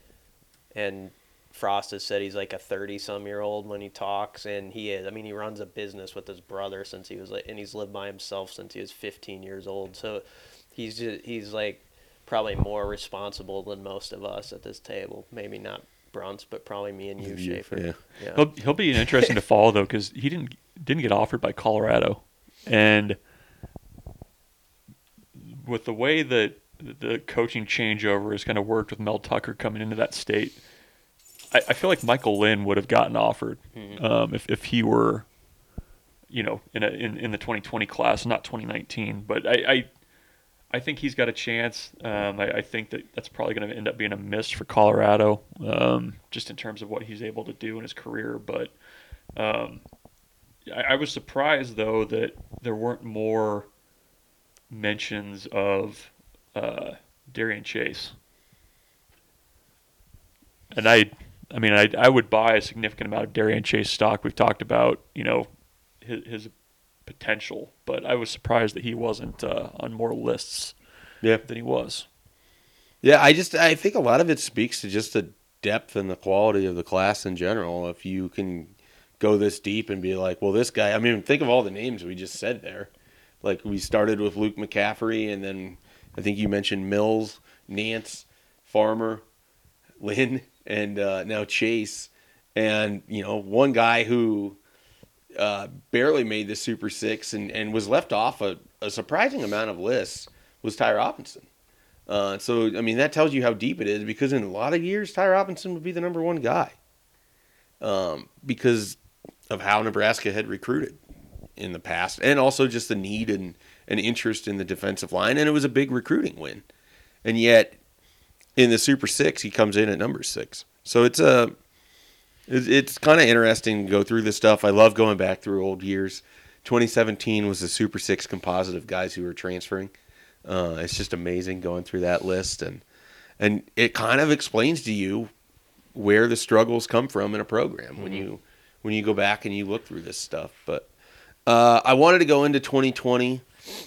and Frost has said he's like a thirty-some-year-old when he talks, and he is. I mean, he runs a business with his brother since he was like, and he's lived by himself since he was fifteen years old. So he's just he's like probably more responsible than most of us at this table. Maybe not Bruntz, but probably me and you, You, Schaefer. yeah. yeah. He'll he'll be interesting to [LAUGHS] follow though because he didn't didn't get offered by Colorado, and with the way that the coaching changeover has kind of worked with Mel Tucker coming into that state, I, I feel like Michael Lynn would have gotten offered um, if if he were, you know, in a, in in the 2020 class, not 2019. But I. I I think he's got a chance. Um, I, I, think that that's probably going to end up being a miss for Colorado, um, just in terms of what he's able to do in his career. But um, I, I, was surprised, though, that there weren't more mentions of uh, Darien Chase. And I, I mean, I, I would buy a significant amount of Darien Chase stock. We've talked about, you know, his, his potential, but I was surprised that he wasn't uh, on more lists yeah. than he was. Yeah, I just I think a lot of it speaks to just the depth and the quality of the class in general. If you can go this deep and be like, well, this guy. I mean, think of all the names we just said there. Like we started with Luke McCaffrey, and then I think you mentioned Mills, Nance, Farmer, Lynn, and uh, now Chase. And you know, one guy who uh, barely made the Super Six and, and was left off a, a surprising amount of lists was Ty Robinson. Uh, so I mean that tells you how deep it is because in a lot of years Ty Robinson would be the number one guy um, because of how Nebraska had recruited in the past and also just the need and an interest in the defensive line. And it was a big recruiting win. And yet in the Super Six he comes in at number six. So it's a it's kind of interesting to go through this stuff. I love going back through old years. 2017 was the Super Six composite of guys who were transferring. Uh, it's just amazing going through that list, and and it kind of explains to you where the struggles come from in a program mm-hmm. when you when you go back and you look through this stuff. But uh, I wanted to go into 2020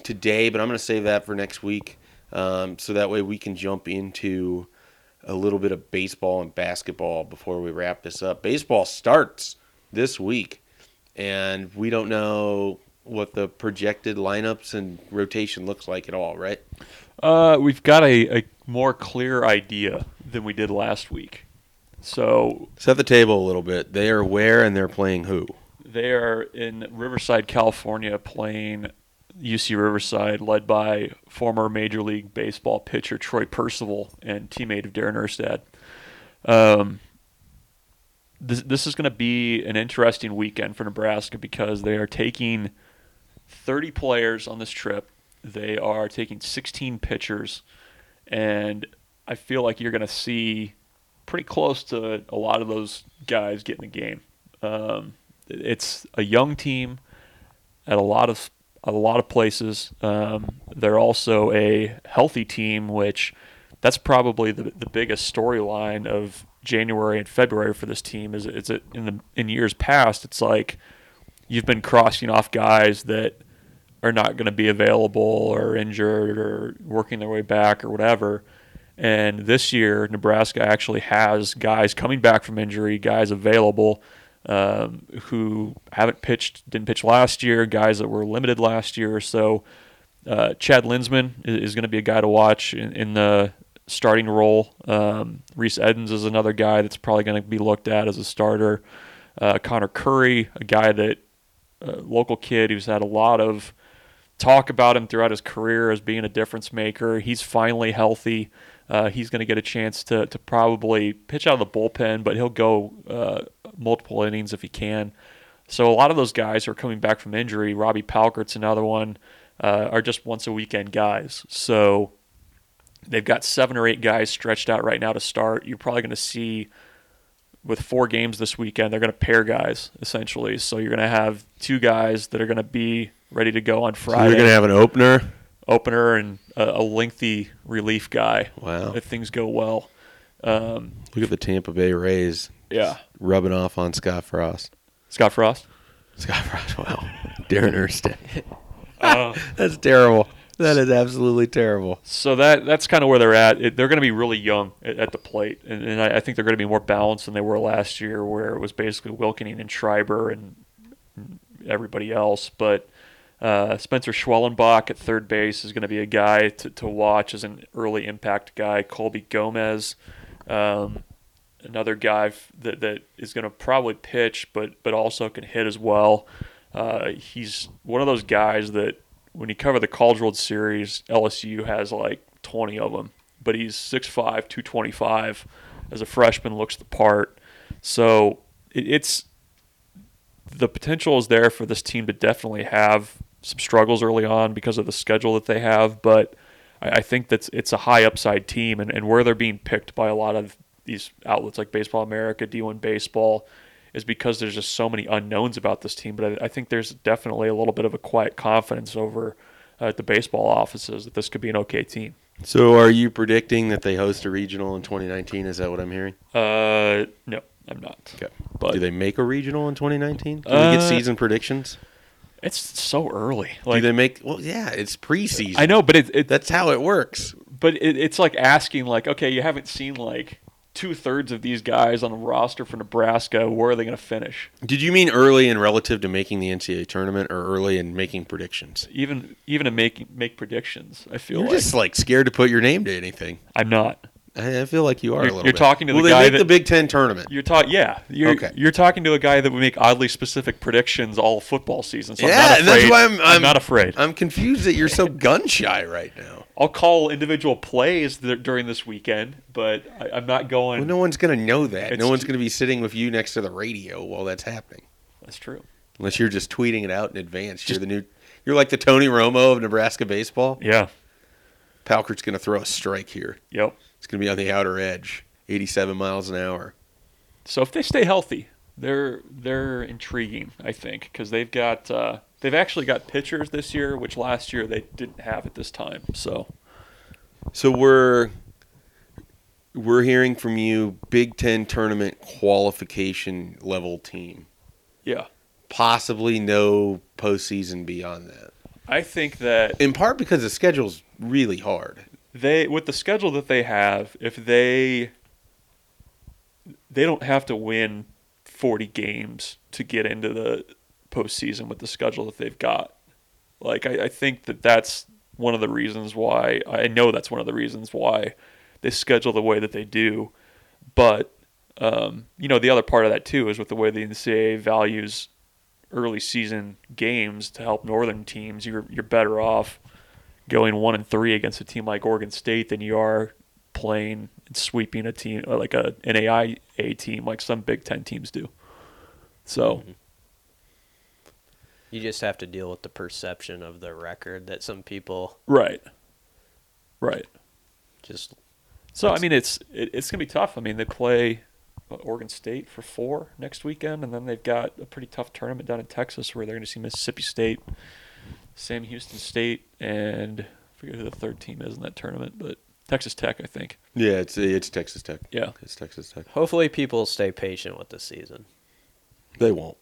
today, but I'm going to save that for next week, um, so that way we can jump into a little bit of baseball and basketball before we wrap this up. Baseball starts this week, and we don't know what the projected lineups and rotation looks like at all, right? Uh, we've got a, a more clear idea than we did last week. So set the table a little bit. They are where and they're playing who? They are in Riverside, California, playing UC Riverside, led by former Major League Baseball pitcher Troy Percival and teammate of Darren Erstad. Um, this, this is going to be an interesting weekend for Nebraska because they are taking 30 players on this trip. They are taking 16 pitchers, and I feel like you're going to see pretty close to a lot of those guys getting the game. Um, it's a young team at a lot of a lot of places. Um, they're also a healthy team, which that's probably the, the biggest storyline of January and February for this team. Is it's in the in years past, it's like you've been crossing off guys that are not going to be available or injured or working their way back or whatever. And this year, Nebraska actually has guys coming back from injury, guys available um, who haven't pitched, didn't pitch last year, guys that were limited last year. So uh, Chad Luensmann is, is going to be a guy to watch in, in the starting role. Um, Reese Edens is another guy that's probably going to be looked at as a starter. Uh, Connor Curry, a guy that uh, local kid who's had a lot of talk about him throughout his career as being a difference maker. He's finally healthy. Uh, he's going to get a chance to, to probably pitch out of the bullpen, but he'll go uh, multiple innings if he can. So a lot of those guys who are coming back from injury, Robbie Palkert's another one, uh, are just once a weekend guys. So they've got seven or eight guys stretched out right now to start. You're probably going to see with four games this weekend, they're going to pair guys essentially. So you're going to have two guys that are going to be ready to go on Friday. So you're going to have an opener opener and a, a lengthy relief guy. Wow. If things go well. Um, Look at the Tampa Bay Rays. Yeah. Rubbing off on Scott Frost. Scott Frost? Scott Frost. Wow. Darren Erstad. [LAUGHS] Uh, [LAUGHS] That's terrible. That is absolutely terrible. So that that's kind of where they're at. It, they're going to be really young at, at the plate, and, and I, I, think they're going to be more balanced than they were last year, where it was basically Wilkening and Schreiber and everybody else. But uh, Spencer Schwellenbach at third base is going to be a guy to, to watch as an early impact guy. Colby Gomez, um, another guy that, that is going to probably pitch, but but also can hit as well. Uh, he's one of those guys that when you cover the College World Series, LSU has like 20 of them, but he's 6'5", 225. As a freshman, looks the part. So it, it's the potential is there for this team to definitely have some struggles early on because of the schedule that they have, but I, I think that's it's a high upside team, and, and where they're being picked by a lot of these outlets like Baseball America, D1 Baseball, is because there's just so many unknowns about this team. But I, I think there's definitely a little bit of a quiet confidence over uh, at the baseball offices that this could be an okay team. So, are you predicting that they host a regional in 2019? Is that what I'm hearing? Uh, no, I'm not. Okay. But Do they make a regional in 2019? Can we Uh, get season predictions? it's so early. Do they make? Well, yeah, it's preseason. I know, but it, it That's how it works. but it, it's like asking like, okay, you haven't seen like two thirds of these guys on the roster for Nebraska. Where are they going to finish? Did you mean early in relative to making the NCAA tournament, or early in making predictions? Even even to make make predictions, I feel You're like just like scared to put your name to anything. I'm not. I I feel like you are You're- a little you're bit. talking to the they guy make that- the Big Ten tournament? You're talking, yeah. You're Okay. you're talking to a guy that would make oddly specific predictions all football season. So I'm yeah, not and that's afraid. why I'm, I'm, not afraid. I'm confused that you're so gun shy right now. I'll call individual plays th- during this weekend, but I, I'm not going. Well, no one's gonna know that. It's no one's gonna be sitting with you next to the radio while that's happening, That's true. unless you're just tweeting it out in advance. You're the new. You're like the Tony Romo of Nebraska baseball. Yeah. Palkert's gonna throw a strike here. Yep. It's gonna be on the outer edge, 87 miles an hour. So if they stay healthy, they're they're intriguing. I think because they've got uh, they've actually got pitchers this year, which last year they didn't have at this time. So So we're we're hearing from you Big Ten tournament qualification level team. yeah, Possibly no postseason beyond that. I think that In part because the schedule's really hard. they with the schedule that they have, if they they don't have to win 40 games to get into the postseason with the schedule that they've got. Like I, I think that that's one of the reasons why I know that's one of the reasons why they schedule the way that they do. But um, you know the other part of that too is with the way the NCAA values early season games to help northern teams. You're you're better off going one and three against a team like Oregon State than you are playing and sweeping a team like a NAIA team like some Big Ten teams do. So You just have to deal with the perception of the record that some people right, right. just So I mean, it's it, it's gonna be tough. I mean, they play Oregon State for four next weekend, and then they've got a pretty tough tournament down in Texas where they're gonna see Mississippi State, Sam Houston State, and I forget who the third team is in that tournament, but Texas Tech, I think. Yeah, it's it's Texas Tech. Yeah. It's Texas Tech. hopefully people stay patient with the season. They won't.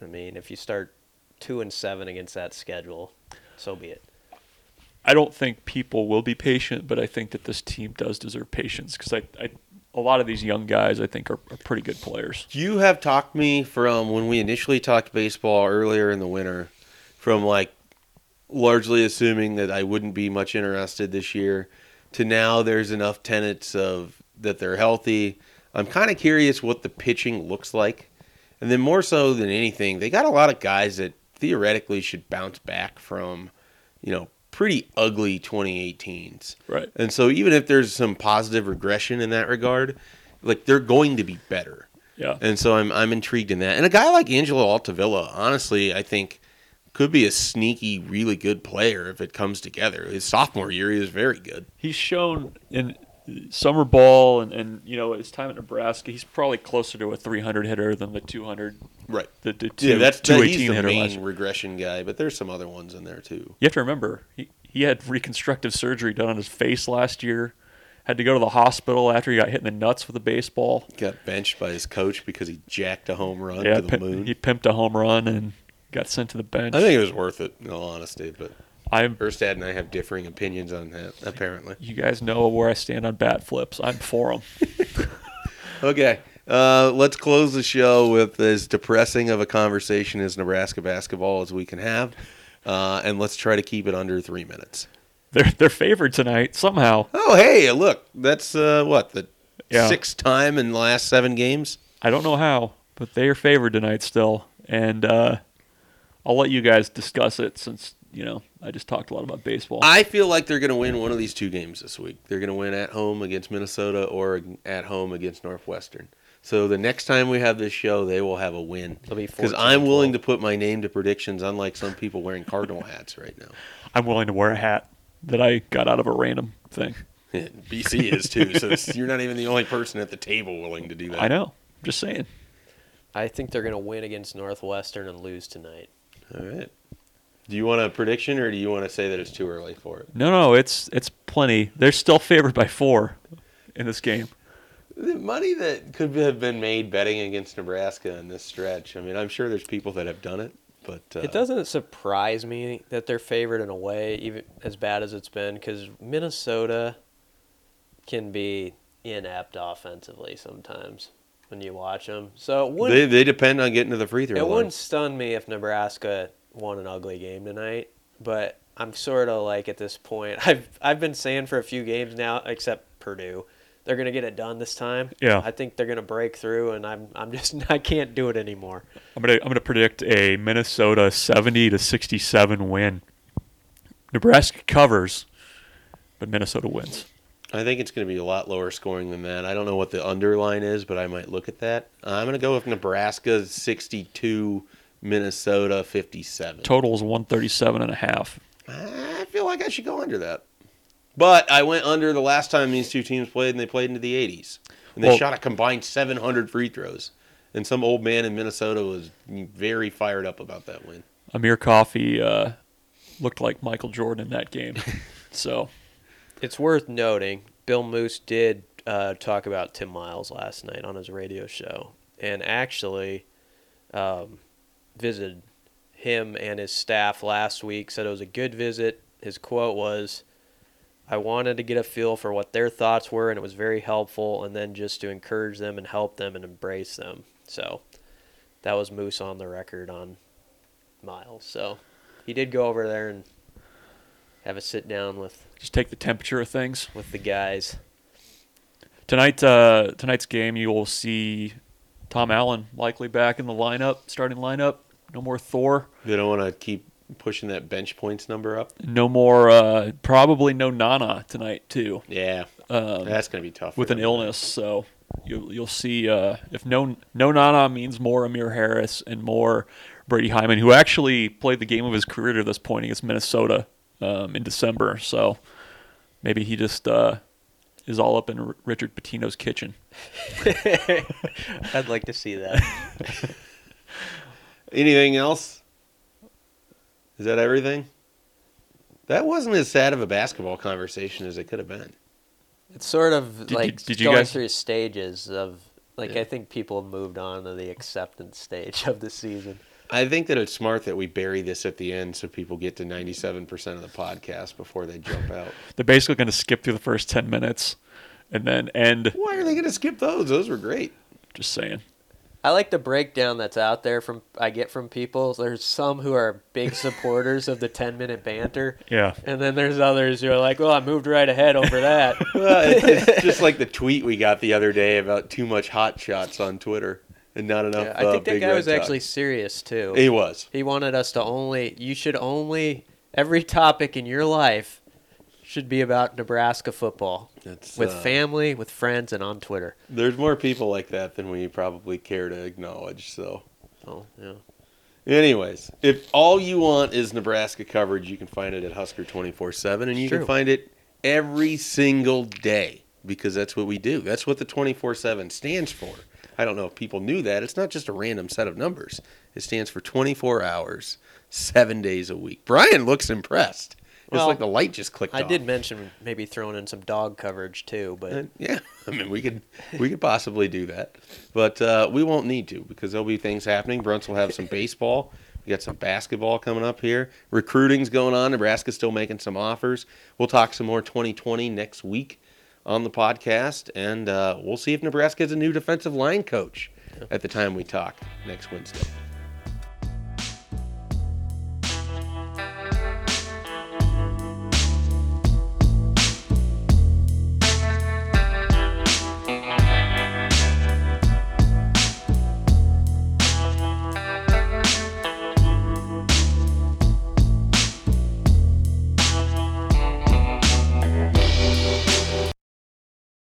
I mean, if you start two and seven against that schedule, so be it. I don't think people will be patient, but I think that this team does deserve patience because I, I, a lot of these young guys I think are, are pretty good players. You have talked me from when we initially talked baseball earlier in the winter, from like largely assuming that I wouldn't be much interested this year, to now there's enough tenets of that they're healthy. I'm kind of curious what the pitching looks like, and then more so than anything, they got a lot of guys that theoretically should bounce back from, you know, pretty ugly 2018s. Right. And so even if there's some positive regression in that regard, like they're going to be better. Yeah. And so I'm I'm intrigued in that. And a guy like Angelo Altavilla, honestly, I think could be a sneaky, really good player if it comes together. His sophomore year, he was very good. He's shown in summer ball and, and you know his time at Nebraska, he's probably closer to a 300 hitter than the 200. Right. The, the two, Yeah, that's that, 218 he's the main regression guy, but there's some other ones in there too. You have to remember he he had reconstructive surgery done on his face last year. Had to go to the hospital after he got hit in the nuts with a baseball. Got benched by his coach because he jacked a home run yeah, to the pimp- moon. he pimped a home run and got sent to the bench. I think it was worth it, in all honesty. But I'm Erstad and I have differing opinions on that, apparently. you guys know where I stand on bat flips. I'm for them. [LAUGHS] Okay. Uh, let's close the show with as depressing of a conversation as Nebraska basketball as we can have. Uh, and let's try to keep it under three minutes. they're they're favored tonight somehow. Oh, hey, look. That's uh, what, the Yeah. sixth time in the last seven games? I don't know how, but they are favored tonight still, and uh, I'll let you guys discuss it since you know I just talked a lot about baseball. I feel like they're going to win one of these two games this week. They're going to win at home against Minnesota or at home against Northwestern. So the next time we have this show, they will have a win. Because I'm willing to put my name to predictions, unlike some people wearing Cardinal [LAUGHS] hats right now. I'm willing to wear a hat that I got out of a random thing. [LAUGHS] BC is too, so it's- you're not even the only person at the table willing to do that. I know. Just saying. I think they're going to win against Northwestern and lose tonight. All right. Do you want a prediction, or do you want to say that it's too early for it? No, no, it's it's plenty. They're still favored by four in this game. The money that could have been made betting against Nebraska in this stretch. I mean, I'm sure there's people that have done it, but uh, It doesn't surprise me that they're favored in a way, even as bad as it's been, because Minnesota can be inept offensively sometimes when you watch them. So it they they depend on getting to the free throw it line. wouldn't stun me if Nebraska won an ugly game tonight. But I'm sort of like at this point, [LAUGHS] I've I've been saying for a few games now, except Purdue, they're gonna get it done this time. Yeah. I think they're gonna break through, and I'm I'm [LAUGHS] just I can't do it anymore. I'm gonna I'm gonna predict a Minnesota 70 to 67 win. Nebraska covers, but Minnesota wins. I think it's going to be a lot lower scoring than that. I don't know what the underline is, but I might look at that. I'm going to go with Nebraska 62, Minnesota 57. Total is 137 and a half. I feel like I should go under that. But I went under the last time these two teams played, and they played into the 80s. And they Well- shot a combined 700 free throws. And some old man in Minnesota was very fired up about that win. Amir Coffey uh, looked like Michael Jordan in that game. [LAUGHS] so It's worth noting, Bill Moos did uh, talk about Tim Miles last night on his radio show, and actually um, visited him and his staff last week. Said it was a good visit. His quote was, "I wanted to get a feel for what their thoughts were, and it was very helpful. And then just to encourage them and help them and embrace them." So that was Moos on the record on Miles. So he did go over there and have a sit down with just take the temperature of things. with the guys. Tonight, uh, tonight's game, you will see Tom Allen likely back in the lineup, starting lineup. No more Thor. They don't want to keep pushing that bench points number up. No more. Uh, probably no Nana tonight too, Yeah, um, that's going to be tough. with an them. illness. So you'll you'll see uh, if no no Nana means more Amir Harris and more Brady Heiman, who actually played the game of his career to this point against Minnesota um, in December. So maybe he just uh, is all up in R- Richard Pitino's kitchen. [LAUGHS] I'd like to see that. [LAUGHS] Anything else? Is that everything? That wasn't as sad of a basketball conversation as it could have been. It's sort of Did- like did- did you going guys- through stages of like Yeah. I think people have moved on to the acceptance stage of the season. I think that it's smart that we bury this at the end so people get to 97% of the podcast before they jump out. They're basically going to skip through the first ten minutes and then end. Why are they going to skip those? Those were great. Just saying. I like the breakdown that's out there from I get from people. There's some who are big supporters of the 10 minute banter, Yeah. and then there's others who are like, "Well, I moved right ahead over that." [LAUGHS] Well, it- it's just like the tweet we got the other day about too much hot shots on Twitter and not enough. Yeah, I uh, think that Big guy was talk. actually serious too. He was. He wanted us to only, you should only, every topic in your life should be about Nebraska football That's, with uh, family, with friends, and on Twitter. There's more people like that than we probably care to acknowledge. So, Oh, yeah. anyways, if all you want is Nebraska coverage, you can find it at Husker 24 7, and you True. can find it every single day because that's what we do. That's what the 24 7 stands for. I don't know if people knew that. It's not just a random set of numbers, it stands for 24 hours, seven days a week. Brian looks impressed. It's Well, like the light just clicked I off. did mention maybe throwing in some dog coverage too, but Uh, yeah, [LAUGHS] I mean we could we could possibly do that, but uh, we won't need to because there'll be things happening. Bruntz will have some baseball. We got some basketball coming up here. Recruiting's going on. Nebraska's still making some offers. We'll talk some more 2020 next week on the podcast, and uh, we'll see if Nebraska has a new defensive line coach at the time we talk next Wednesday.